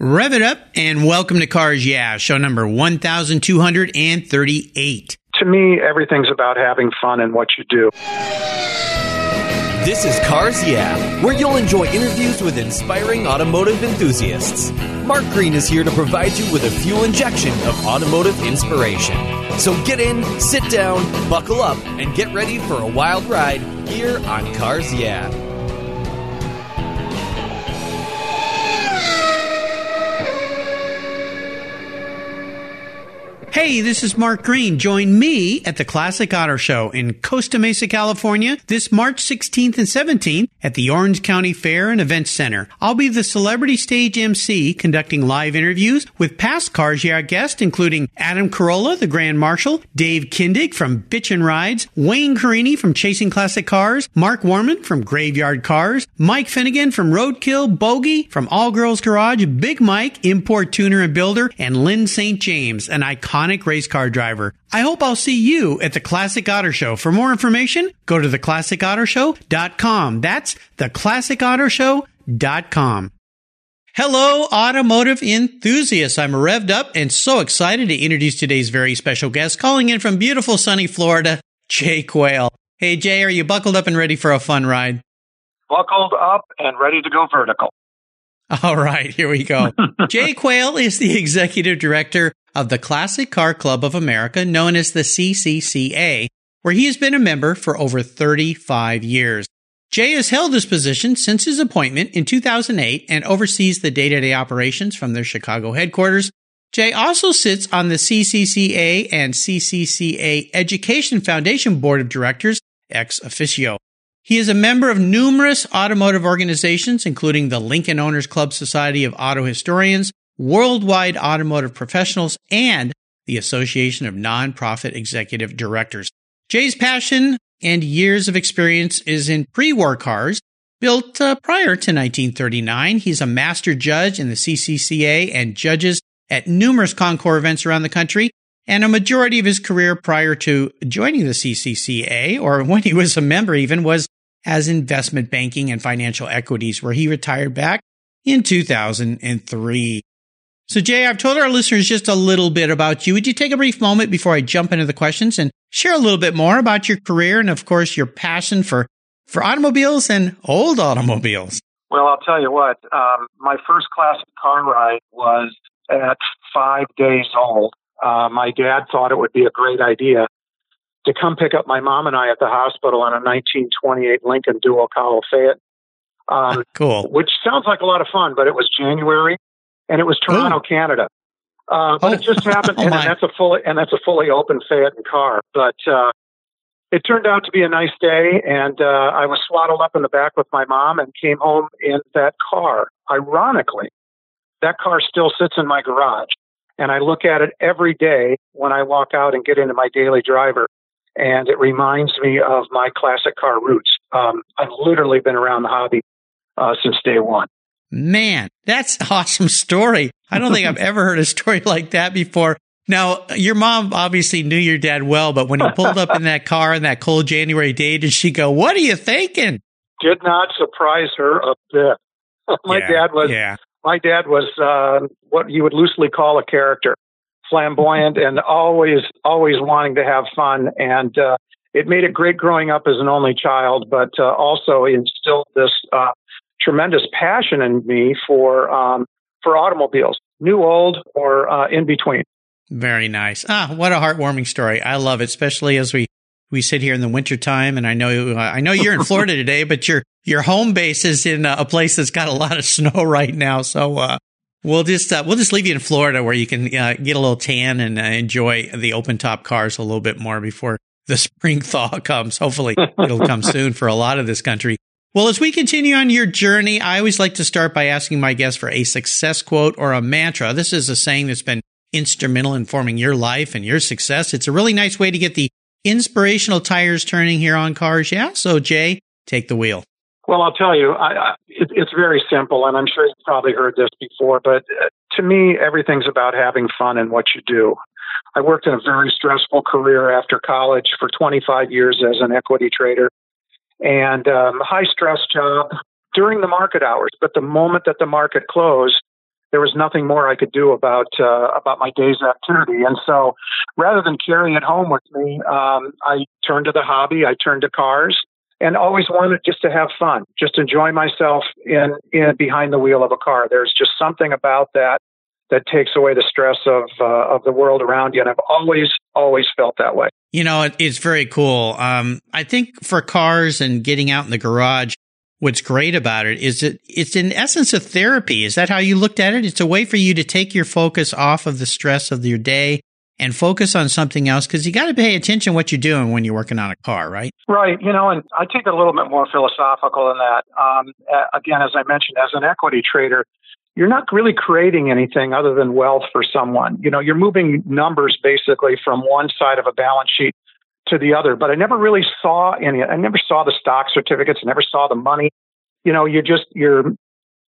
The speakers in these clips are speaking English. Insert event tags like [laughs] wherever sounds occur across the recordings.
Rev it up and welcome to Cars Yeah, show number 1238. To me, everything's about having fun and what you do. This is Cars Yeah, where you'll enjoy interviews with inspiring automotive enthusiasts. Mark Green is here to provide you with a fuel injection of automotive inspiration. So get in, sit down, buckle up, and get ready for a wild ride here on Cars Yeah. Hey, this is Mark Green. Join me at the Classic Auto Show in Costa Mesa, California this March 16th and 17th at the Orange County Fair and Events Center. I'll be the celebrity stage MC conducting live interviews with past Cars Yeah guests including Adam Carolla, the Grand Marshal, Dave Kindig from Bitchin' Rides, Wayne Carini from Chasing Classic Cars, Mark Worman from Graveyard Cars, Mike Finnegan from Roadkill, Bogi from All Girls Garage, Big Mike, import tuner and builder, and Lyn St. James, an iconic race car driver. I hope I'll see you at the Classic Auto Show. For more information, go to theclassicautoshow.com. That's theclassicautoshow.com. Hello, automotive enthusiasts. I'm revved up and so excited to introduce today's very special guest, calling in from beautiful sunny Florida, Jay Quayle. Hey, Jay, are you buckled up and ready for a fun ride? Buckled up and ready to go vertical. All right, here we go. [laughs] Jay Quayle is the executive director of the Classic Car Club of America, known as the CCCA, where he has been a member for over 35 years. Jay has held this position since his appointment in 2008 and oversees the day-to-day operations from their Chicago headquarters. Jay also sits on the CCCA and CCCA Education Foundation Board of Directors ex officio. He is a member of numerous automotive organizations, including the Lincoln Owners Club Society of Auto Historians, Worldwide Automotive Professionals, and the Association of Nonprofit Executive Directors. Jay's passion and years of experience is in pre-war cars built uh, prior to 1939. He's a master judge in the CCCA and judges at numerous Concours events around the country. And a majority of his career prior to joining the CCCA, or when he was a member even, was as investment banking and financial equities, where he retired back in 2003. So, Jay, I've told our listeners just a little bit about you. Would you take a brief moment before I jump into the questions and share a little bit more about your career and, of course, your passion for, for automobiles and old automobiles? Well, I'll tell you what, um, my first classic car ride was at five days old. Uh, my dad thought it would be a great idea to come pick up my mom and I at the hospital on a 1928 Lincoln dual cowl Phaeton. Um, [laughs] cool. Which sounds like a lot of fun, but it was January and it was Toronto, Ooh. Canada. Uh, but Oh. it just [laughs] happened, and that's a fully and that's a fully open Phaeton car. But uh, it turned out to be a nice day, and uh, I was swaddled up in the back with my mom and came home in that car. Ironically, that car still sits in my garage, and I look at it every day when I walk out and get into my daily driver, and it reminds me of my classic car roots. Um, I've literally been around the hobby uh, since day one. Man, that's an [laughs] awesome story. I don't think I've [laughs] ever heard a story like that before. Now, your mom obviously knew your dad well, but when he pulled up in that car on that cold January day, did she go, What are you thinking? did not surprise her a bit. [laughs] my Yeah, dad was Yeah. my dad was uh, what you would loosely call a character, flamboyant and always always wanting to have fun. And uh, it made it great growing up as an only child, but uh, also instilled this uh, tremendous passion in me for um, for automobiles, new, old, or uh, in between. Very nice. Ah, what a heartwarming story. I love it, especially as we, we sit here in the wintertime. And I know, uh, I know you're in Florida [laughs] today, but your, your home base is in a place that's got a lot of snow right now. So, uh, we'll just, uh, we'll just leave you in Florida where you can uh, get a little tan and uh, enjoy the open top cars a little bit more before the [laughs] spring thaw comes. Hopefully it'll come [laughs] soon for a lot of this country. Well, as we continue on your journey, I always like to start by asking my guests for a success quote or a mantra. This is a saying that's been instrumental in forming your life and your success. It's a really nice way to get the inspirational tires turning here on cars. Yeah. So, Jay, take the wheel. Well, I'll tell you, I, I, it, it's very simple, and I'm sure you've probably heard this before, but uh, to me, everything's about having fun in what you do. I worked in a very stressful career after college for 25 years as an equity trader and um, high stress job during the market hours. But the moment that the market closed, there was nothing more I could do about uh, about my day's activity. And so, rather than carrying it home with me, um, I turned to the hobby. I turned to cars, and always wanted just to have fun, just enjoy myself in in behind the wheel of a car. There's just something about that that takes away the stress of uh, of the world around you, and I've always always felt that way. You know, it, it's very cool. Um, I think for cars and getting out in the garage, what's great about it is that it's in essence a therapy. Is that how you looked at it? It's a way for you to take your focus off of the stress of your day and focus on something else because you got to pay attention what you're doing when you're working on a car, right? Right. You know, and I take it a little bit more philosophical than that. Um, again, as I mentioned, as an equity trader, you're not really creating anything other than wealth for someone. You know, you're moving numbers basically from one side of a balance sheet to the other. But I never really saw any. I never saw the stock certificates. I never saw the money. You know, you're just you're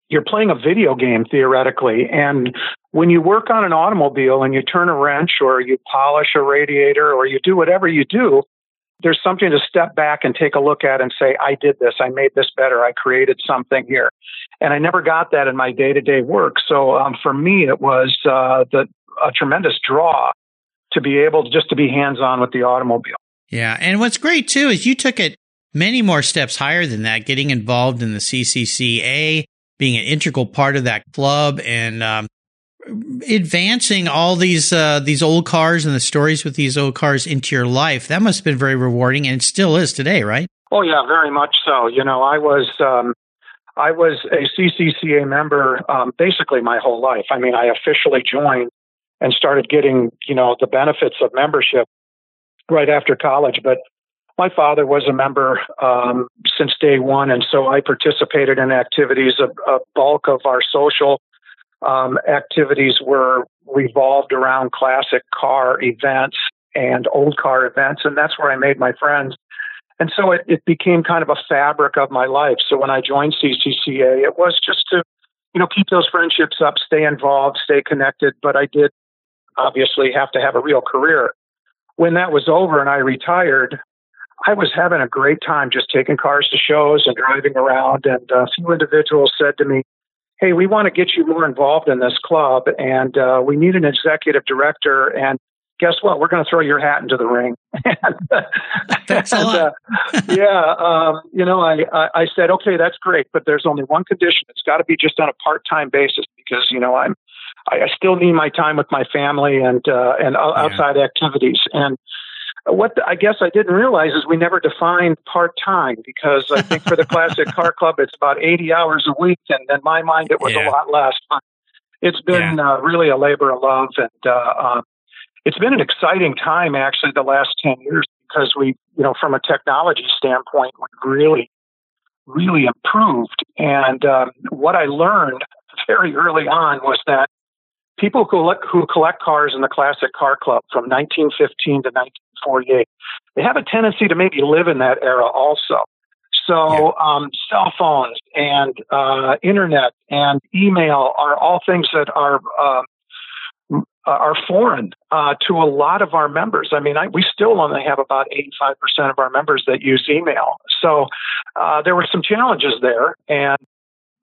you're playing a video game theoretically. And when you work on an automobile and you turn a wrench or you polish a radiator or you do whatever you do, there's something to step back and take a look at and say, I did this, I made this better, I created something here. And I never got that in my day to day work. So um, for me, it was uh, the, a tremendous draw to be able to just to be hands on with the automobile. Yeah. And what's great too is you took it many more steps higher than that, getting involved in the CCCA, being an integral part of that club and, um, advancing all these uh, these old cars and the stories with these old cars into your life that must have been very rewarding and it still is today right oh yeah very much so you know i was um, i was a ccca member um, basically my whole life i mean i officially joined and started getting you know the benefits of membership right after college. But my father was a member um, since day one, and so I participated in activities. A, a bulk of our social um, activities were revolved around classic car events and old car events, and that's where I made my friends. And so it, it became kind of a fabric of my life. So when I joined CCCA, it was just to, you know, keep those friendships up, stay involved, stay connected. But I did obviously have to have a real career when that was over and I retired, I was having a great time just taking cars to shows and driving around. And a few individuals said to me, Hey, we want to get you more involved in this club and uh, we need an executive director. And guess what? We're going to throw your hat into the ring. [laughs] Thanks a lot. uh, yeah. Um, you know, I, I, I said, okay, that's great, but there's only one condition. It's got to be just on a part-time basis because, you know, I'm, I, I still need my time with my family and uh, and yeah. outside activities. And what the, I guess I didn't realize is we never defined part time because I think for the [laughs] Classic Car Club it's about 80 hours a week, and in my mind it was yeah. a lot less. It's been yeah. uh, really a labor of love, and uh, uh, it's been an exciting time actually the last 10 years because we, you know, from a technology standpoint, we've really, really improved. And um, what I learned very early on was that people who collect, who collect cars in the Classic Car Club from 1915 to 1948, they have a tendency to maybe live in that era also. So, yeah. um, cell phones and uh, internet and email are all things that are uh, are foreign uh, to a lot of our members. I mean, I, we still only have about 85% of our members that use email. So, uh, there were some challenges there, and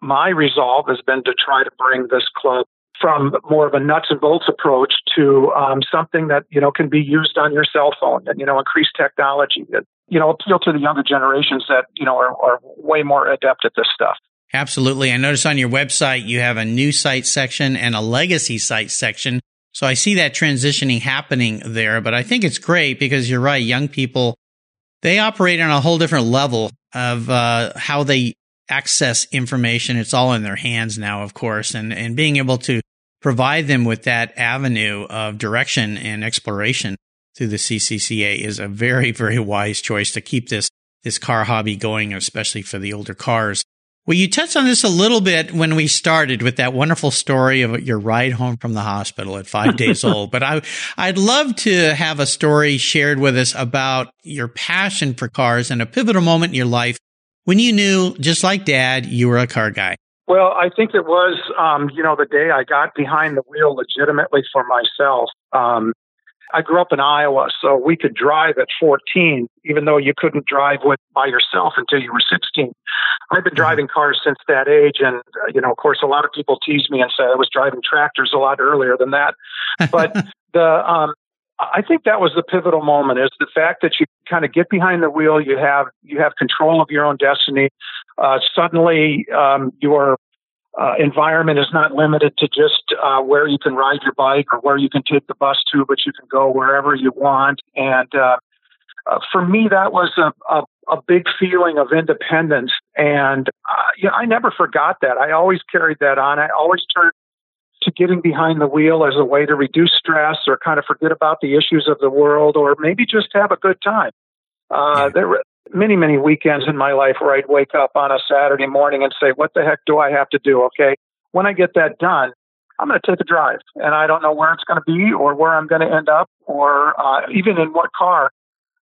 my resolve has been to try to bring this club from more of a nuts and bolts approach to um, something that you know can be used on your cell phone and you know increase technology that you know appeal to the younger generations that you know are, are way more adept at this stuff. Absolutely. I notice on your website you have a new site section and a legacy site section. So I see that transitioning happening there, but I think it's great because you're right. Young people, they operate on a whole different level of uh, how they access information. It's all in their hands now, of course, and, and being able to provide them with that avenue of direction and exploration through the CCCA is a very, very wise choice to keep this, this car hobby going, especially for the older cars. Well, you touched on this a little bit when we started with that wonderful story of your ride home from the hospital at five [laughs] days old. But I, I'd love to have a story shared with us about your passion for cars and a pivotal moment in your life when you knew, just like dad, you were a car guy? Well, I think it was, um, you know, the day I got behind the wheel legitimately for myself. Um, I grew up in Iowa, so we could drive at 14, even though you couldn't drive with by yourself until you were 16. I've been mm-hmm. driving cars since that age, and uh, you know, of course, a lot of people tease me and say I was driving tractors a lot earlier than that. But [laughs] the um, I think that was the pivotal moment is the fact that you kind of get behind the wheel, you have you have control of your own destiny. Uh, suddenly, um, your uh, environment is not limited to just uh, where you can ride your bike or where you can take the bus to, but you can go wherever you want. And uh, uh for me, that was a, a, a, big feeling of independence. And uh, you know, I never forgot that. I always carried that on. I always turned to getting behind the wheel as a way to reduce stress or kind of forget about the issues of the world or maybe just have a good time. Uh. There were many, many weekends in my life where I'd wake up on a Saturday morning and say, what the heck do I have to do? Okay. When I get that done, I'm going to take a drive and I don't know where it's going to be or where I'm going to end up or uh, even in what car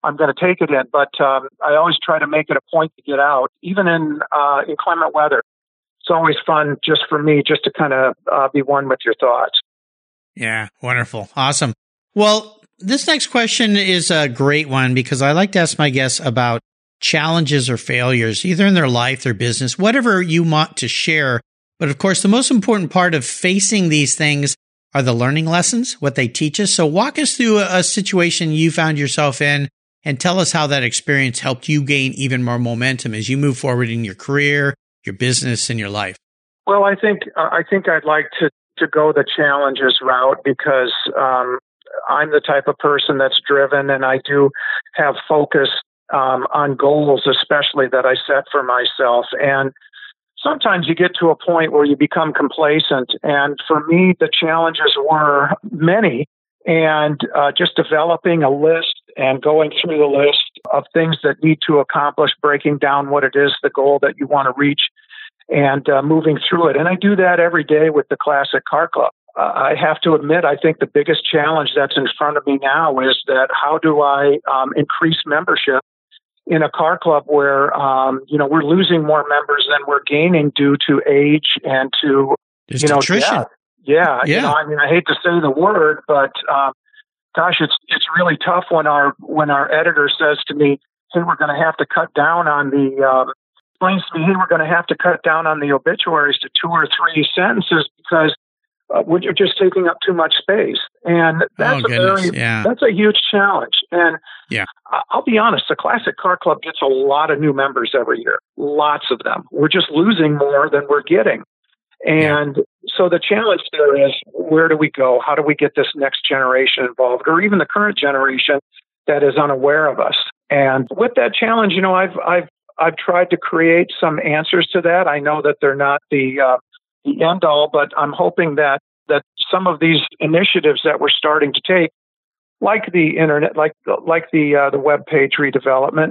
I'm going to take it in. But um, I always try to make it a point to get out, even in uh, inclement weather it's always fun just for me just to kind of uh, be one with your thoughts. Yeah, wonderful. Awesome. Well, this next question is a great one because I like to ask my guests about challenges or failures, either in their life, their business, whatever you want to share. But of course, the most important part of facing these things are the learning lessons, what they teach us. So walk us through a, a situation you found yourself in and tell us how that experience helped you gain even more momentum as you move forward in your career, your business and your life? Well, I think I think I'd like to to go the challenges route because um, I'm the type of person that's driven, and I do have focus um, on goals, especially that I set for myself. And sometimes you get to a point where you become complacent. And for me, the challenges were many, and uh, just developing a list and going through the list of things that need to accomplish, breaking down what it is, the goal that you want to reach, and uh, moving through it. And I do that every day with the Classic Car Club. Uh, I have to admit, I think the biggest challenge that's in front of me now is that how do I um, increase membership in a car club where um, you know we're losing more members than we're gaining due to age and to Just you know attrition. Death. Yeah, yeah. You know, I mean, I hate to say the word, but um, gosh, it's it's really tough when our when our editor says to me, "Hey, we're going to have to cut down on the." Um, explains to me, "Hey, we're going to have to cut down on the obituaries to two or three sentences because uh, you're just taking up too much space, and that's oh, a very yeah. that's a huge challenge. And yeah, I'll be honest, the Classic Car Club gets a lot of new members every year, lots of them. We're just losing more than we're getting, and so the challenge there is where do we go? How do we get this next generation involved, or even the current generation that is unaware of us? And with that challenge, you know, I've I've I've tried to create some answers to that. I know that they're not the uh, the end all, but I'm hoping that that some of these initiatives that we're starting to take, like the internet, like like the uh, the web page redevelopment,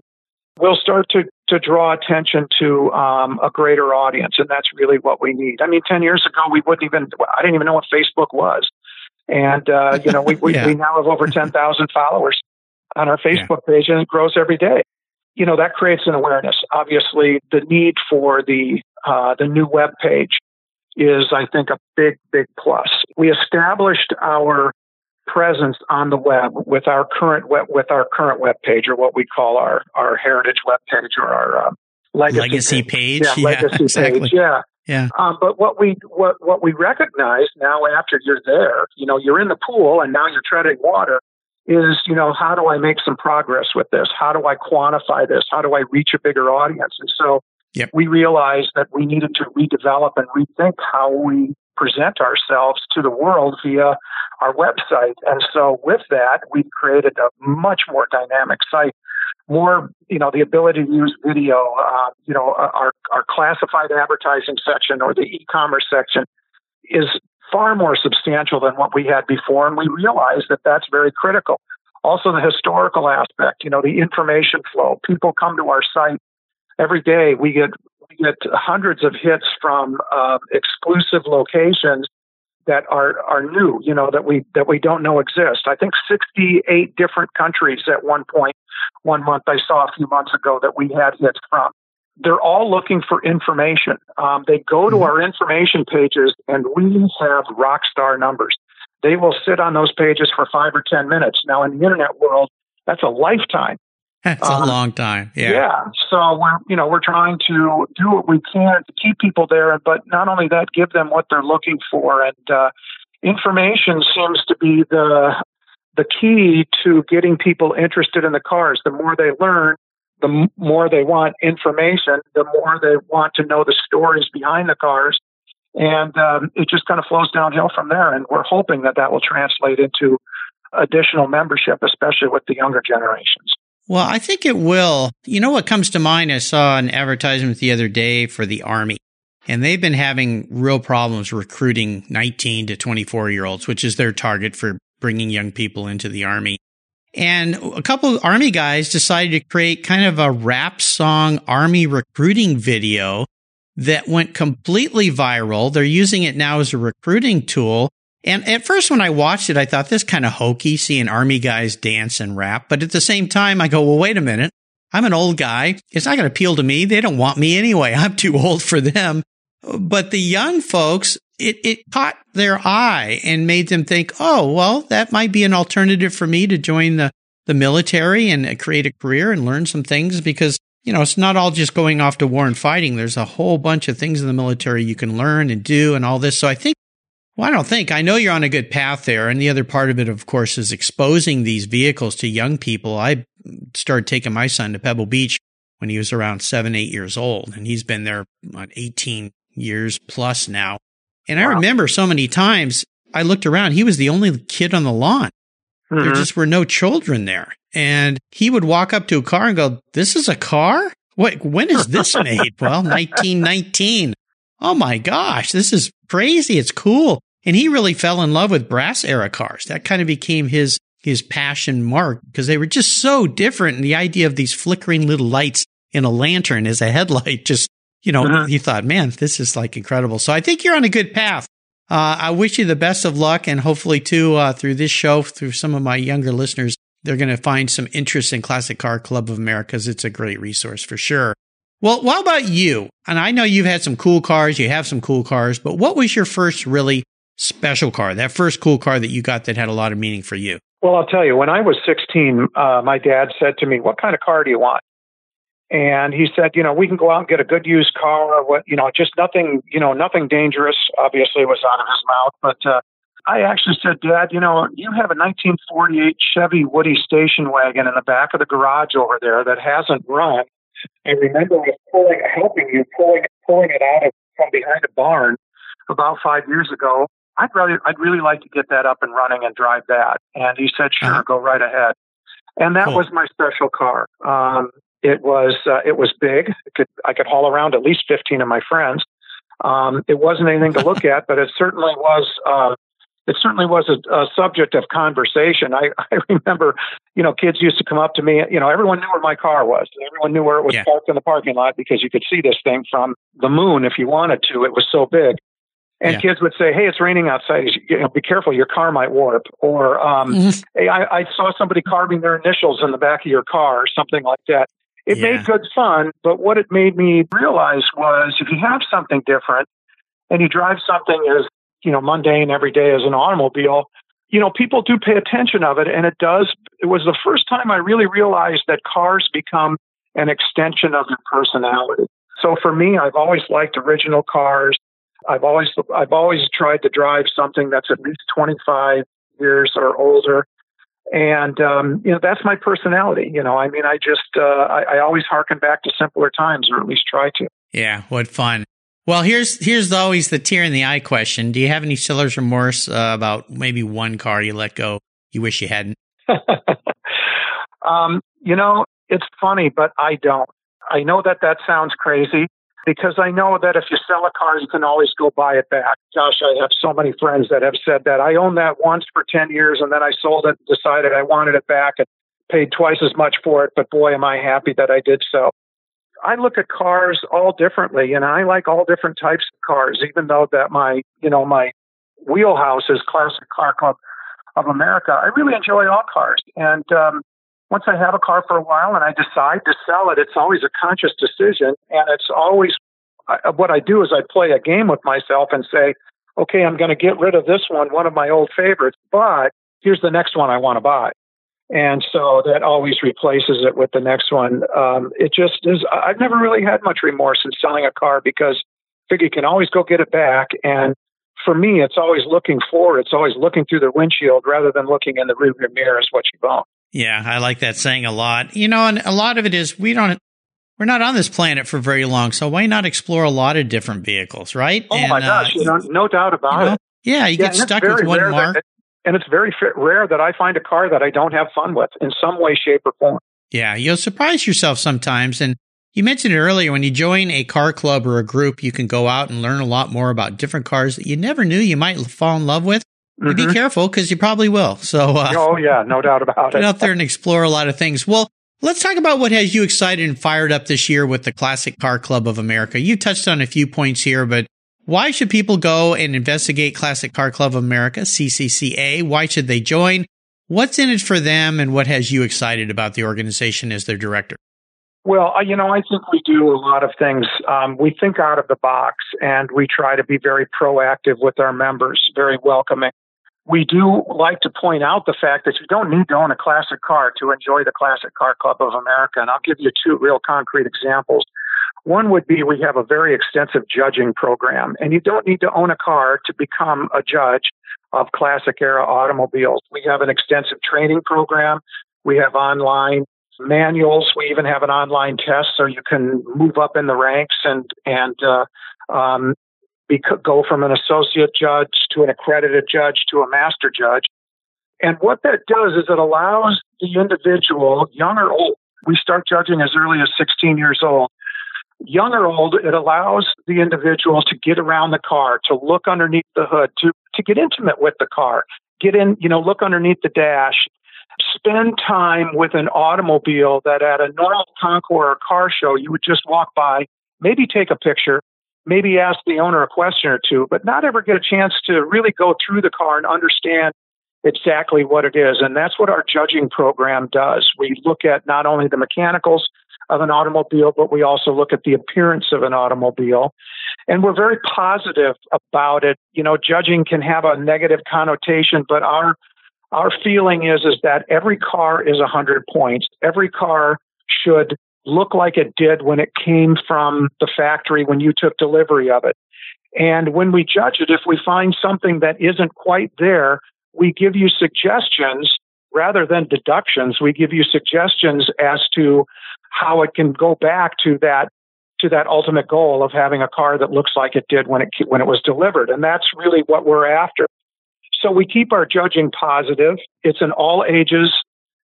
will start to to draw attention to um, a greater audience, and that's really what we need. I mean, ten years ago, we wouldn't even I didn't even know what Facebook was, and uh, you know, we we, [laughs] yeah. we now have over ten thousand followers on our Facebook yeah. page, and it grows every day. You know, that creates an awareness. Obviously, the need for the uh, the new web page is, I think, a big, big plus. We established our presence on the web with our current web with our current web page or what we call our our heritage web page or our uh, legacy, legacy page. page. Yeah, yeah, legacy exactly. page. Yeah. Yeah. Um, but what we what what we recognize now after you're there, you know, you're in the pool and now you're treading water, is you know how do I make some progress with this? How do I quantify this? How do I reach a bigger audience? And so yep. we realized that we needed to redevelop and rethink how we present ourselves to the world via our website. And so with that, we've created a much more dynamic site, more, you know, the ability to use video, uh, you know, our, our classified advertising section or the e-commerce section is far more substantial than what we had before. And we realize that that's very critical. Also the historical aspect, you know, the information flow. People come to our site every day. We get get hundreds of hits from uh, exclusive locations that are are new, you know, that we that we don't know exist. I think 68 different countries at one point, one month I saw a few months ago that we had hits from. They're all looking for information. Um, they go to mm-hmm. our information pages, and we have rock star numbers. they will sit on those pages for five or 10 minutes. Now, in the internet world, that's a lifetime. [laughs] That's um, a long time. Yeah. Yeah. So we're, you know, we're trying to do what we can to keep people there, but not only that, give them what they're looking for. And, uh, information seems to be the, the key to getting people interested in the cars. The more they learn, the more they want information, the more they want to know the stories behind the cars. And um, it just kind of flows downhill from there. And we're hoping that that will translate into additional membership, especially with the younger generations. Well, I think it will. You know what comes to mind? I saw an advertisement the other day for the Army, and they've been having real problems recruiting 19 to 24 year olds, which is their target for bringing young people into the Army. And a couple of Army guys decided to create kind of a rap song Army recruiting video that went completely viral. They're using it now as a recruiting tool. And at first, when I watched it, I thought this kind of hokey, seeing army guys dance and rap. But at the same time, I go, well, wait a minute. I'm an old guy. It's not going to appeal to me. They don't want me anyway. [laughs] I'm too old for them. But the young folks, it, it caught their eye and made them think, oh, well, that might be an alternative for me to join the, the military and uh, create a career and learn some things because, you know, it's not all just going off to war and fighting. There's a whole bunch of things in the military you can learn and do and all this. So I think well, I don't think. I know you're on a good path there. And the other part of it, of course, is exposing these vehicles to young people. I started taking my son to Pebble Beach when he was around seven, eight years old. And he's been there about 18 years plus now. And wow. I remember so many times I looked around, he was the only kid on the lawn. Mm-hmm. There just were no children there. And he would walk up to a car and go, This is a car? What, when is this [laughs] made? well, 1919. Oh my gosh, this is crazy. It's cool. And he really fell in love with brass era cars. That kind of became his, his passion mark because they were just so different. And the idea of these flickering little lights in a lantern as a headlight [laughs] just, you know, uh-huh. he thought, man, this is like incredible. So I think you're on a good path. Uh, I wish you the best of luck and hopefully too, uh, through this show, through some of my younger listeners, they're going to find some interest in Classic Car Club of America because it's a great resource for sure. Well, what about you? And I know you've had some cool cars, you have some cool cars, but what was your first really special car, that first cool car that you got that had a lot of meaning for you? Well, I'll tell you, when I was 16, uh, my dad said to me, What kind of car do you want? And he said, You know, we can go out and get a good used car, or what, you know, just nothing, you know, nothing dangerous, obviously, was out of his mouth. But uh, I actually said, Dad, you know, you have a 1948 Chevy Woody station wagon in the back of the garage over there that hasn't run I remember us pulling, helping you pulling pulling it out of from behind a barn about five years ago. I'd really, I'd really like to get that up and running and drive that. And he said, sure, uh-huh. go right ahead. And that cool. was my special car. Um, it was, uh, it was big. It could, I could haul around at least 15 of my friends. Um, it wasn't anything to look at, but it certainly was, uh, it certainly was a, a, subject of conversation. I, [laughs] I remember, you know, kids used to come up to me. You know, everyone knew where my car was. Everyone knew where it was yeah. parked in the parking lot because you could see this thing from the moon if you wanted to. It was so big. And yeah. kids would say, "Hey, it's raining outside. You know, be careful. Your car might warp." Or, um, mm-hmm. "Hey, I, I saw somebody carving their initials in the back of your car," or something like that. It yeah. made good fun, but what it made me realize was if you have something different and you drive something as you know, mundane every day as an automobile, you know, people do pay attention of it. And it does, it was the first time I really realized that cars become an extension of your personality. So for me, I've always liked original cars. I've always, I've always tried to drive something that's at least 25 years or older. And, um, you know, that's my personality. You know, I mean, I just, uh, I, I always harken back to simpler times or at least try to. Yeah. What fun. Well, here's here's always the tear in the eye question. Do you have any seller's remorse uh, about maybe one car you let go you wish you hadn't? [laughs] um, you know, it's funny, but I don't. I know that that sounds crazy because I know that if you sell a car, you can always go buy it back. Gosh, I have so many friends that have said that. I owned that once for 10 years and then I sold it and decided I wanted it back and paid twice as much for it, but boy, am I happy that I did so. I look at cars all differently, and I like all different types of cars, even though that my, you know, my wheelhouse is Classic Car Club of America. I really enjoy all cars, and um, once I have a car for a while and I decide to sell it, it's always a conscious decision, and it's always I, what I do is I play a game with myself and say, okay, I'm going to get rid of this one, one of my old favorites, but here's the next one I want to buy. And so that always replaces it with the next one. Um, it just is, I've never really had much remorse in selling a car because I figure you can always go get it back. And for me, it's always looking forward. It's always looking through the windshield rather than looking in the rearview mirror is what you own. Yeah, I like that saying a lot. You know, and a lot of it is we don't we're not on this planet for very long, so why not explore a lot of different vehicles, right? Oh and, my gosh, uh, you know, no doubt about you know, it. Yeah, you yeah, get stuck with one mark. That, and it's very rare that I find a car that I don't have fun with in some way, shape, or form. Yeah, you'll surprise yourself sometimes. And you mentioned it earlier when you join a car club or a group, you can go out and learn a lot more about different cars that you never knew you might fall in love with. Mm-hmm. Be careful because you probably will. So, uh, oh yeah, no doubt about it. Get out there and explore a lot of things. Well, let's talk about what has you excited and fired up this year with the Classic Car Club of America. You touched on a few points here, but why should people go and investigate Classic Car Club of America, CCCA? Why should they join? What's in it for them, and what has you excited about the organization as their director? Well, you know, I think we do a lot of things. Um, we think out of the box and we try to be very proactive with our members, very welcoming. We do like to point out the fact that you don't need to own a classic car to enjoy the Classic Car Club of America. And I'll give you two real concrete examples. One would be we have a very extensive judging program, and you don't need to own a car to become a judge of classic era automobiles. We have an extensive training program. We have online manuals. We even have an online test so you can move up in the ranks and and uh, um, be, go from an associate judge to an accredited judge to a master judge. And what that does is it allows the individual, young or old, we start judging as early as 16 years old. Young or old, it allows the individual to get around the car, to look underneath the hood, to, to get intimate with the car, get in, you know, look underneath the dash, spend time with an automobile that at a normal concours or car show you would just walk by, maybe take a picture, maybe ask the owner a question or two, but not ever get a chance to really go through the car and understand exactly what it is. And that's what our judging program does. We look at not only the mechanicals of an automobile, but we also look at the appearance of an automobile. And we're very positive about it. You know, judging can have a negative connotation, but our our feeling is is that every car is a 100 points. Every car should look like it did when it came from the factory when you took delivery of it. And when we judge it, if we find something that isn't quite there, we give you suggestions rather than deductions. We give you suggestions as to how it can go back to that to that ultimate goal of having a car that looks like it did when it when it was delivered. And that's really what we're after. So we keep our judging positive. It's an all ages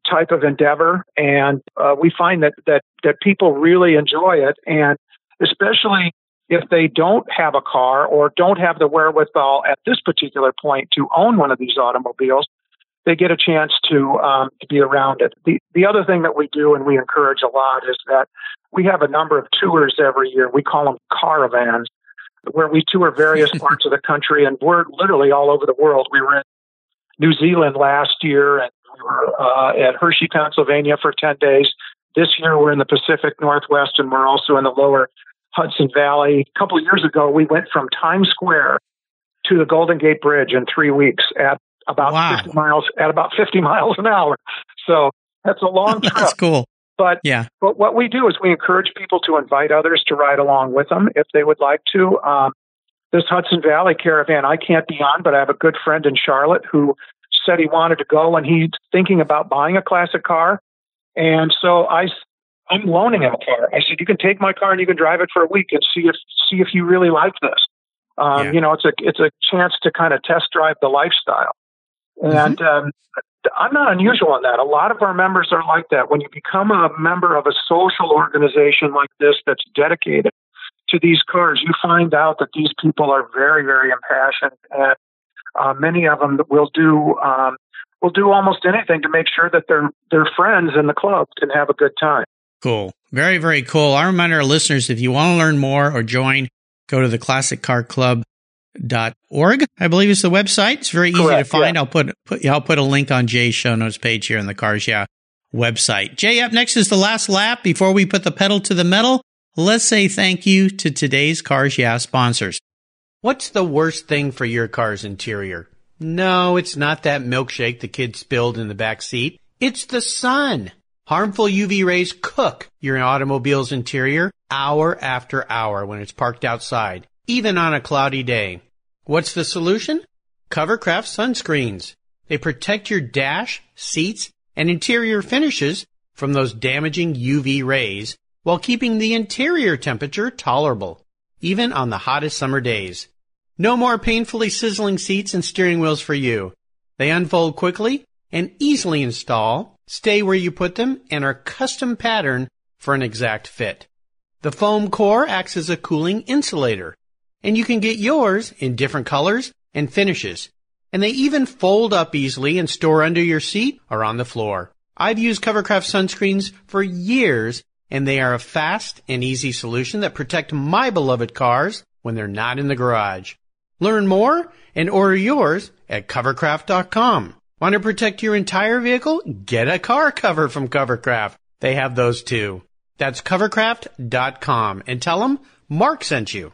type of endeavor, and uh, we find that that that people really enjoy it, and especially if they don't have a car or don't have the wherewithal at this particular point to own one of these automobiles, they get a chance to um, to be around it. The the other thing that we do and we encourage a lot is that we have a number of tours every year. We call them caravans, where we tour various [laughs] parts of the country, and we're literally all over the world. We were in New Zealand last year, and we were uh, at Hershey, Pennsylvania for 10 days. This year, we're in the Pacific Northwest, and we're also in the lower Hudson Valley. A couple of years ago, we went from Times Square to the Golden Gate Bridge in three weeks at about wow. 50 miles at about 50 [laughs] miles an hour. So that's a long trip. that's cool. But yeah. But what we do is we encourage people to invite others to ride along with them if they would like to. Um, this Hudson Valley caravan I can't be on, but I have a good friend in Charlotte who said he wanted to go and he's thinking about buying a classic car. And so I, I'm loaning him a car. I said, you can take my car and you can drive it for a week and see if see if you really like this. Um, yeah. You know, it's a it's a chance to kind of test drive the lifestyle. And mm-hmm. um, I'm not unusual on that. A lot of our members are like that. When you become a member of a social organization like this that's dedicated to these cars, you find out that these people are very, very impassioned, and uh, many of them will do um, will do almost anything to make sure that their their friends in the club can have a good time. Cool, very, very cool. I remind our listeners if you want to learn more or join, go to the Classic Car Club dot org i believe is the website it's very easy Correct, to find yeah. i'll put, put i'll put a link on jay's show notes page here in the cars yeah website jay up next is the last lap before we put the pedal to the metal let's say thank you to today's cars yeah sponsors What's the worst thing for your car's interior? No, it's not that milkshake the kid spilled in the back seat. It's the sun. Harmful UV rays cook your automobile's interior hour after hour when it's parked outside, even on a cloudy day. What's the solution? Covercraft sunscreens. They protect your dash, seats, and interior finishes from those damaging UV rays while keeping the interior temperature tolerable, even on the hottest summer days. No more painfully sizzling seats and steering wheels for you. They unfold quickly and easily install, stay where you put them, and are custom patterned for an exact fit. The foam core acts as a cooling insulator, and you can get yours in different colors and finishes. And they even fold up easily and store under your seat or on the floor. I've used Covercraft sunscreens for years and they are a fast and easy solution that protect my beloved cars when they're not in the garage. Learn more and order yours at covercraft.com. Want to protect your entire vehicle? Get a car cover from Covercraft. They have those too. That's covercraft.com and tell them Mark sent you.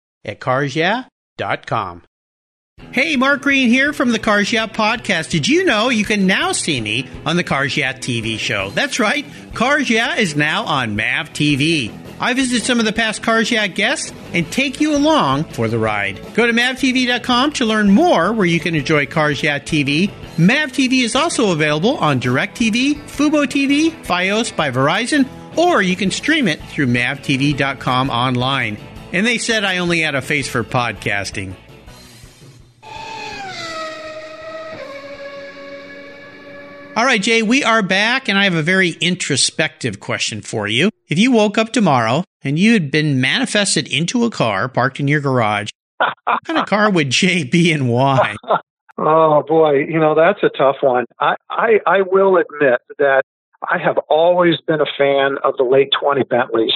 at carsyeah.com. Hey, Mark Green here from the Cars Yeah podcast. Did you know you can now see me on the Cars Yeah TV show? That's right, Cars Yeah is now on MAV TV. I visit some of the past Cars Yeah guests and take you along for the ride. Go to mavtv.com to learn more where you can enjoy Cars Yeah TV. MAV TV is also available on DirecTV, Fubo TV, Fios by Verizon, or you can stream it through mavtv.com online. And they said I only had a face for podcasting. All right, Jay, we are back, and I have a very introspective question for you. If you woke up tomorrow and you had been manifested into a car parked in your garage, what kind of car would Jay be and why? [laughs] Oh boy, you know that's a tough one. I, I I will admit that I have always been a fan of the late twenty Bentleys.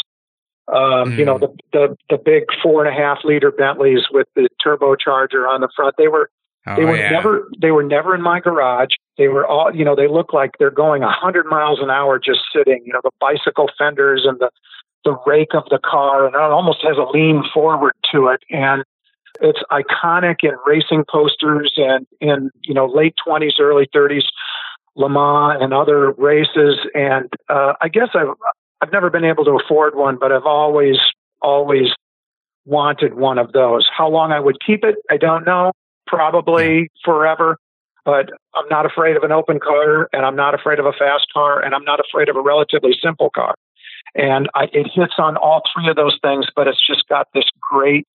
Um, mm. You know the, the the big four and a half liter Bentleys with the turbocharger on the front. They were Oh, they were yeah. never they were never in my garage. They were all you know, they look like they're going a hundred miles an hour just sitting, you know, the bicycle fenders and the the rake of the car and it almost has a lean forward to it and it's iconic in racing posters and in, you know, late twenties, early thirties Le Mans and other races and uh I guess I've I've never been able to afford one, but I've always always wanted one of those. How long I would keep it, I don't know probably forever. But I'm not afraid of an open car, and I'm not afraid of a fast car, and I'm not afraid of a relatively simple car. And I, it hits on all three of those things, but it's just got this great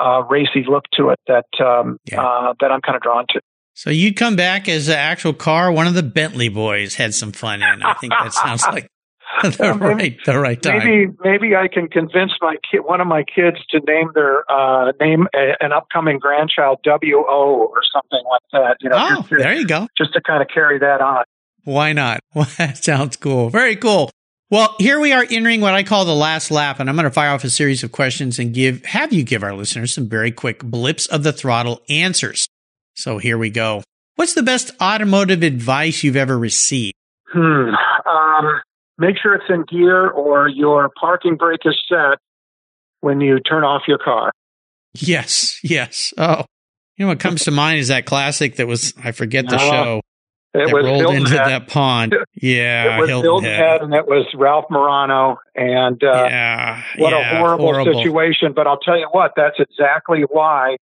uh, racy look to it that um, yeah. uh, that I'm kind of drawn to. So you'd come back as an actual car. One of the Bentley boys had some fun in. I think that sounds [laughs] like [laughs] the right, the right time. Maybe, maybe I can convince my kid, one of my kids, to name their uh, name a, an upcoming grandchild W O or something like that. You know, oh, to, there you go. Just to kind of carry that on. Why not? [laughs] Well, that sounds cool. Very cool. Well, here we are entering what I call the last lap, and I'm going to fire off a series of questions and give have you give our listeners some very quick blips of the throttle answers. So here we go. What's the best automotive advice you've ever received? Hmm. Um, make sure it's in gear or your parking brake is set when you turn off your car. Yes, yes. Oh, you know what comes to mind is that classic that was I forget the show it that was rolled Hilton into Head. that pond. [laughs] Yeah, it was Hilton, Hilton Head. Head. and it was Ralph Marano, and uh, yeah, what yeah, a horrible, horrible situation. But I'll tell you what, that's exactly why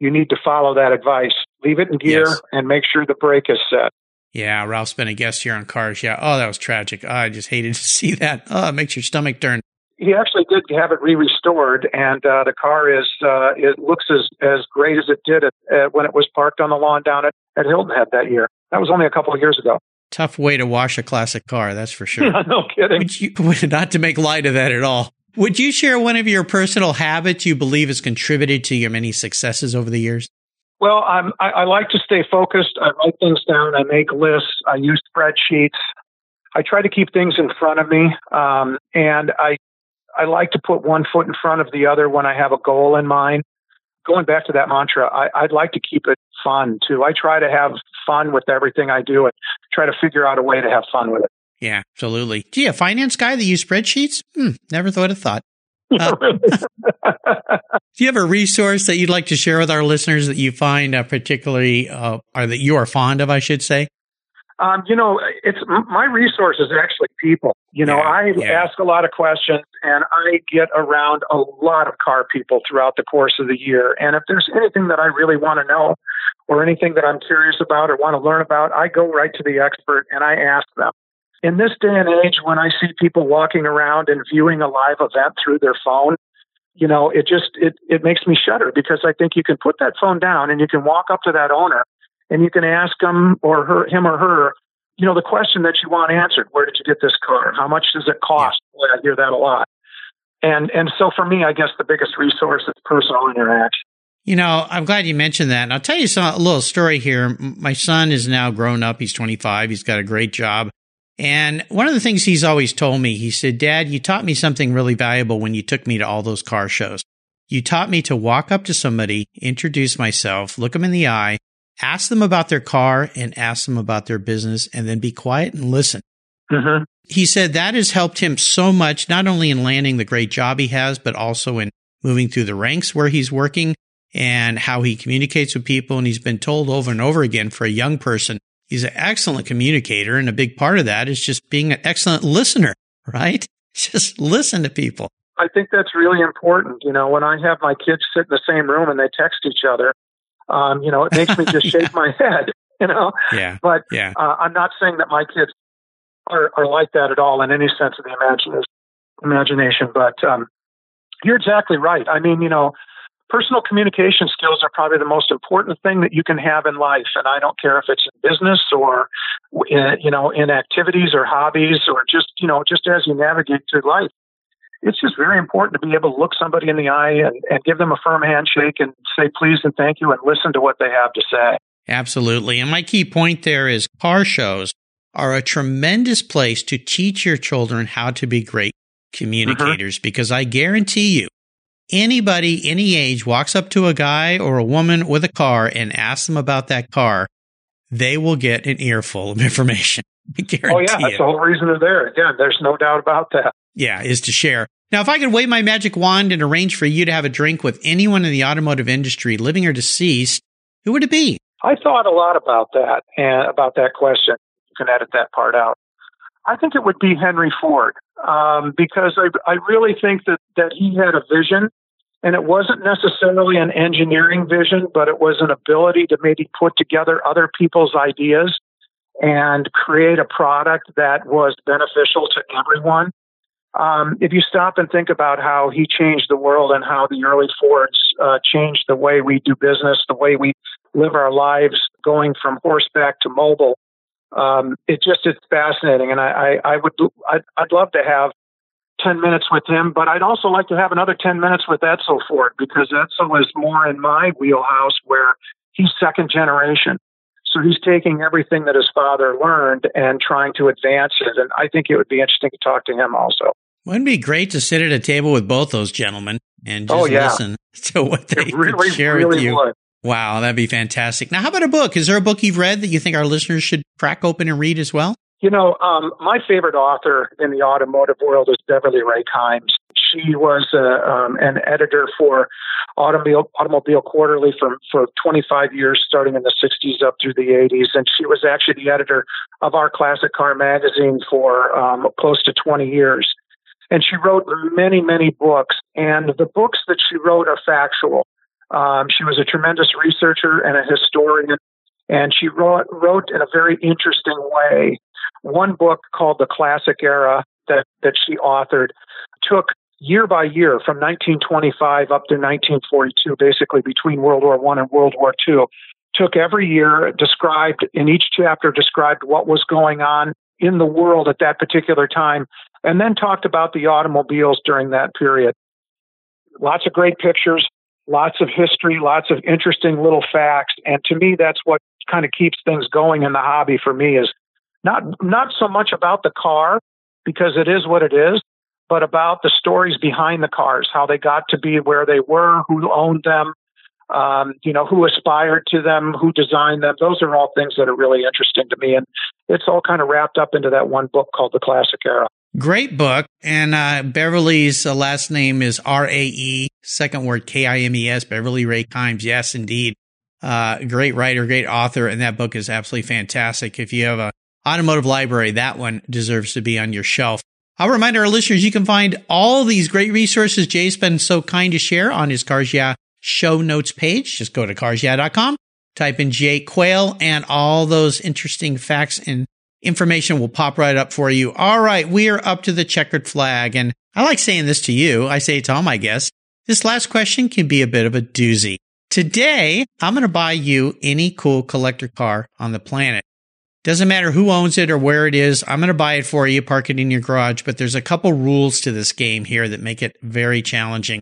you need to follow that advice. Leave it in gear yes. and make sure the brake is set. Yeah, Ralph's been a guest here on Cars. Yeah. Oh, that was tragic. Oh, I just hated [laughs] to see that. Oh, it makes your stomach turn. He actually did have it re-restored, and uh, the car is uh, it looks as as great as it did at, uh, when it was parked on the lawn down at, at Hilton Head that year. That was only a couple of years ago. Tough way to wash a classic car, that's for sure. [laughs] no kidding. You, not to make light of that at all. Would you share one of your personal habits you believe has contributed to your many successes over the years? Well, I, I like to stay focused. I write things down. I make lists. I use spreadsheets. I try to keep things in front of me, um, and I I like to put one foot in front of the other when I have a goal in mind. Going back to that mantra, I, I'd like to keep it fun too. I try to have fun with everything I do and try to figure out a way to have fun with it. Yeah, absolutely. Gee, a finance guy that use spreadsheets? Hmm, never thought of thought. [laughs] Uh, do you have a resource that you'd like to share with our listeners that you find uh, particularly, uh, or that you are fond of, I should say? Um, you know, it's my resource is actually people. You know, yeah, I yeah. ask a lot of questions and I get around a lot of car people throughout the course of the year. And if there's anything that I really want to know or anything that I'm curious about or want to learn about, I go right to the expert and I ask them. In this day and age, when I see people walking around and viewing a live event through their phone, you know, it just it it makes me shudder because I think you can put that phone down and you can walk up to that owner and you can ask him or her, him or her, you know, the question that you want answered. Where did you get this car? How much does it cost? Boy, I hear that a lot. And and so for me, I guess the biggest resource is personal interaction. You know, I'm glad you mentioned that. And I'll tell you some, a little story here. My son is now grown up. He's 25. He's got a great job. And one of the things he's always told me, he said, Dad, you taught me something really valuable when you took me to all those car shows. You taught me to walk up to somebody, introduce myself, look them in the eye, ask them about their car and ask them about their business and then be quiet and listen. Mm-hmm. He said that has helped him so much, not only in landing the great job he has, but also in moving through the ranks where he's working and how he communicates with people. And he's been told over and over again for a young person, he's an excellent communicator. And a big part of that is just being an excellent listener, [laughs] right? Just listen to people. I think that's really important. You know, when I have my kids sit in the same room and they text each other, um, you know, it makes me [laughs] just shake my head, [laughs] you know. Yeah. But yeah. Uh, I'm not saying that my kids are, are like that at all in any sense of the imagine- imagination. But um, you're exactly right. I mean, you know, personal communication skills are probably the most important thing that you can have in life. And I don't care if it's in business or, in, you know, in activities or hobbies or just, you know, just as you navigate through life it's just very important to be able to look somebody in the eye and, and give them a firm handshake and say please and thank you and listen to what they have to say. Absolutely. And my key point there is car shows are a tremendous place to teach your children how to be great communicators mm-hmm. because I guarantee you, anybody any age walks up to a guy or a woman with a car and asks them about that car, they will get an earful of [laughs] information. oh yeah, that's it. the whole reason they're there. Again, there's no doubt about that. Yeah, is to share. Now, if I could wave my magic wand and arrange for you to have a drink with anyone in the automotive industry, living or deceased, who would it be? I thought a lot about that and about that question. You can edit that part out. I think it would be Henry Ford um, because I, I really think that, that he had a vision and it wasn't necessarily an engineering vision, but it was an ability to maybe put together other people's ideas and create a product that was beneficial to everyone. Um, if you stop and think about how he changed the world and how the early Fords uh, changed the way we do business, the way we live our lives, going from horseback to mobile, um, it just it's fascinating. And I, I, I would I'd, I'd love to have 10 minutes with him, but I'd also like to have another 10 minutes with Edsel Ford because Edsel is more in my wheelhouse where he's second generation. So he's taking everything that his father learned and trying to advance it. And I think it would be interesting to talk to him also. Wouldn't it be great to sit at a table with both those gentlemen and just oh, yeah. listen [laughs] to what they really, share really with you? Would. Wow, that'd be fantastic. Now, how about a book? Is there a book you've read that you think our listeners should crack open and read as well? You know, um, my favorite author in the automotive world is Beverly Rae Kimes. She was uh, um, an editor for Automobile, Automobile Quarterly for, for 25 years, starting in the 60s up through the 80s. And she was actually the editor of our classic car magazine for um, close to 20 years. And she wrote many, many books. And the books that she wrote are factual. Um, she was a tremendous researcher and a historian. And she wrote, wrote in a very interesting way. One book called The Classic Era that, that she authored took year by year from 1925 up to 1942, basically between World War One and World War Two. Took every year, described in each chapter, described what was going on in the world at that particular time and then talked about the automobiles during that period. Lots of great pictures, lots of history, lots of interesting little facts. And to me, that's what kind of keeps things going in the hobby for me is not, not so much about the car because it is what it is, but about the stories behind the cars, how they got to be where they were, who owned them, um, you know, who aspired to them, who designed them. Those are all things that are really interesting to me. And it's all kind of wrapped up into that one book called The Classic Era. Great book. And uh, Beverly's uh, last name is R A E, second word K I M E S, Beverly Rae Kimes. Yes, indeed. Uh, great writer, great author. And that book is absolutely fantastic. If you have a automotive library, that one deserves to be on your shelf. I'll remind our listeners you can find all these great resources Jay's been so kind to share on his Cars Yeah show notes page. Just go to carsyeah.com, type in Jay Quayle, and all those interesting facts and information will pop right up for you. All right, we are up to the checkered flag. And I like saying this to you. I say it to all my guests. This last question can be a bit of a doozy. Today, I'm going to buy you any cool collector car on the planet. Doesn't matter who owns it or where it is. I'm going to buy it for you, park it in your garage. But there's a couple rules to this game here that make it very challenging.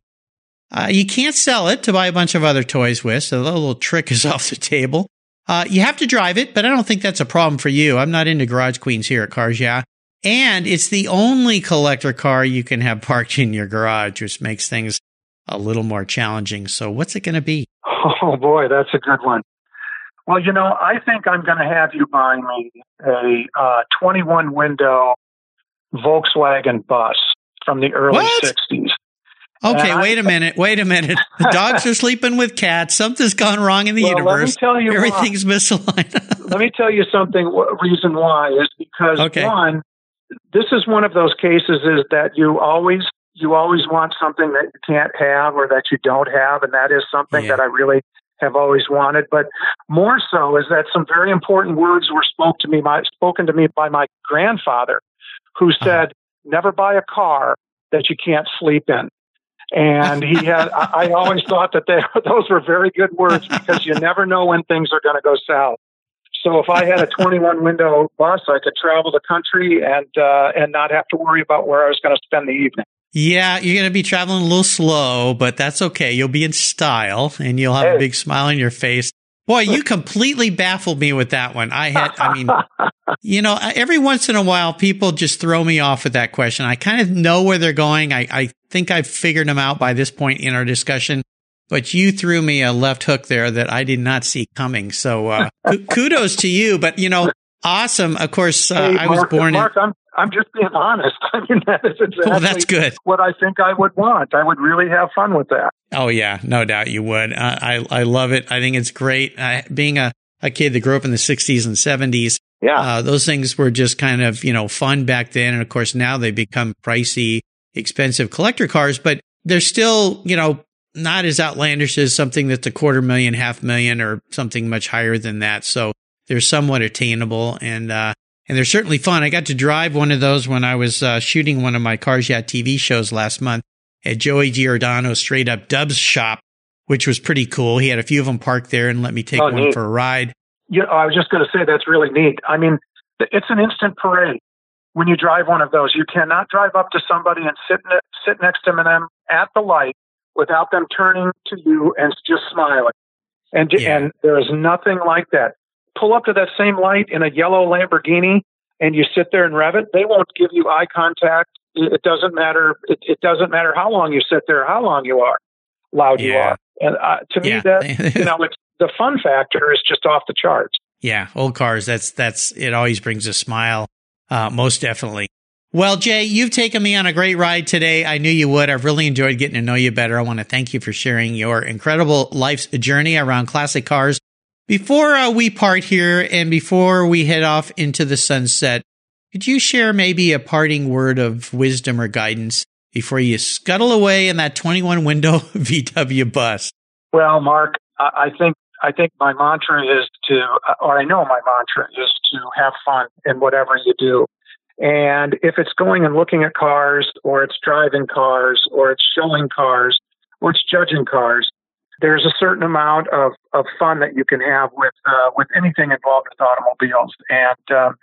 Uh, you can't sell it to buy a bunch of other toys with, so the little trick is [laughs] off the table. Uh, you have to drive it, but I don't think that's a problem for you. I'm not into garage queens here at Cars Yeah. And it's the only collector car you can have parked in your garage, which makes things a little more challenging. So what's it going to be? [laughs] Oh boy, that's a good one. Well, you know, I think I'm going to have you buy me a uh, 21 window Volkswagen bus from the early What? 60s. Okay, I- wait a minute. Wait a minute. [laughs] The dogs are sleeping with cats. Something's gone wrong in the Well, let me universe. tell you why. Everything's misaligned. [laughs] Let me tell you something. Reason why is because Okay. one, this is one of those cases is that you always you always want something that you can't have or that you don't have, and that is something Yeah. that I really have always wanted. But more so is that some very important words were spoke to me, my, spoken to me by my grandfather, who Uh-huh. said, "Never buy a car that you can't sleep in." And he had, I I always thought that they, [laughs] those were very good words because you never know when things are going to go south. So if I had a 21 window bus, I could travel the country and uh, and not have to worry about where I was going to spend the evening. Yeah, you're going to be traveling a little slow, but that's okay. You'll be in style and you'll have a big smile on your face. Boy, you [laughs] completely baffled me with that one. I had, I mean, you know, every once in a while, people just throw me off with that question. I kind of know where they're going. I, I think I've figured them out by this point in our discussion, but you threw me a left hook there that I did not see coming. So, uh, [laughs] kudos to you, but you know, awesome. Of course, uh, Hey, I was Mark, born in, Mark, I'm I'm just being honest. [laughs] I mean, that is exactly well, that's good. what I think I would want. I would really have fun with that. Oh yeah, no doubt you would. Uh, I I love it. I think it's great. Uh, being a a kid that grew up in the '60s and '70s, Yeah. uh, those things were just kind of you know fun back then, and of course now they become pricey, expensive collector cars, but they're still you know not as outlandish as something that's a quarter million, half million, or something much higher than that. So they're somewhat attainable and. uh and they're certainly fun. I got to drive one of those when I was uh, shooting one of my Cars Yeah TV shows last month at Joey Giordano's Straight Up Dubs shop, which was pretty cool. He had a few of them parked there and let me take Oh, one neat. for a ride. Know, I was just going to say that's really neat. I mean, it's an instant parade when you drive one of those. You cannot drive up to somebody and sit ne- sit next to them at the light without them turning to you and just smiling. And Yeah. and there is nothing like that. Pull up to that same light in a yellow Lamborghini and you sit there and rev it. They won't give you eye contact. It, doesn't matter. It, it doesn't matter how long you sit there, how long you are, loud you are. And uh, to me, Yeah. that [laughs] you know, it's, the fun factor is just off the charts. Yeah, old cars. That's that's it. Always brings a smile. Uh, most definitely. Well, Jay, you've taken me on a great ride today. I knew you would. I've really enjoyed getting to know you better. I want to thank you for sharing your incredible life's journey around classic cars. Before uh, we part here and before we head off into the sunset, could you share maybe a parting word of wisdom or guidance before you scuttle away in that 21 window [laughs] VW bus? Well, Mark, I, think I think my mantra is to, or I know my mantra is to have fun in whatever you do. And if it's going and looking at cars, or it's driving cars, or it's showing cars, or it's judging cars, there's a certain amount of, of fun that you can have with uh, with anything involved with automobiles. And um,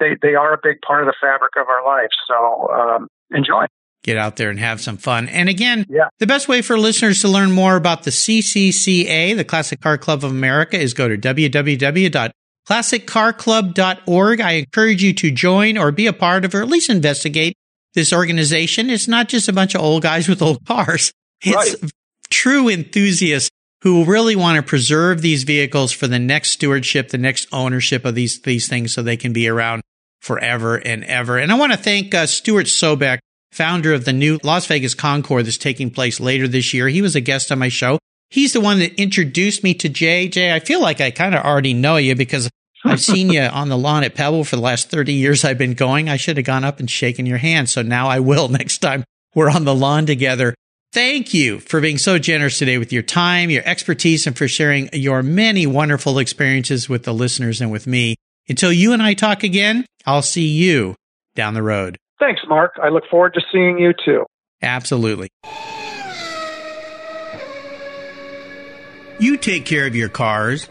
they, they are a big part of the fabric of our life. So um, enjoy. Get out there and have some fun. And again, Yeah. the best way for listeners to learn more about the CCCA, the Classic Car Club of America, is go to www.classiccarclub.org. I encourage you to join or be a part of or at least investigate this organization. It's not just a bunch of old guys with old cars. It's Right. True enthusiasts who really want to preserve these vehicles for the next stewardship, the next ownership of these, these things so they can be around forever and ever. And I want to thank uh, Stuart Sobek, founder of the new Las Vegas Concours that's taking place later this year. He was a guest on my show. He's the one that introduced me to Jay. Jay, I feel like I kind of already know you because I've seen you on the lawn at Pebble for the last 30 years I've been going. I should have gone up and shaken your hand. So now I will [laughs] next time we're on the lawn together. Thank you for being so generous today with your time, your expertise, and for sharing your many wonderful experiences with the listeners and with me. Until you and I talk again, I'll see you down the road. Thanks, Mark. I look forward to seeing you too. Absolutely. You take care of your cars,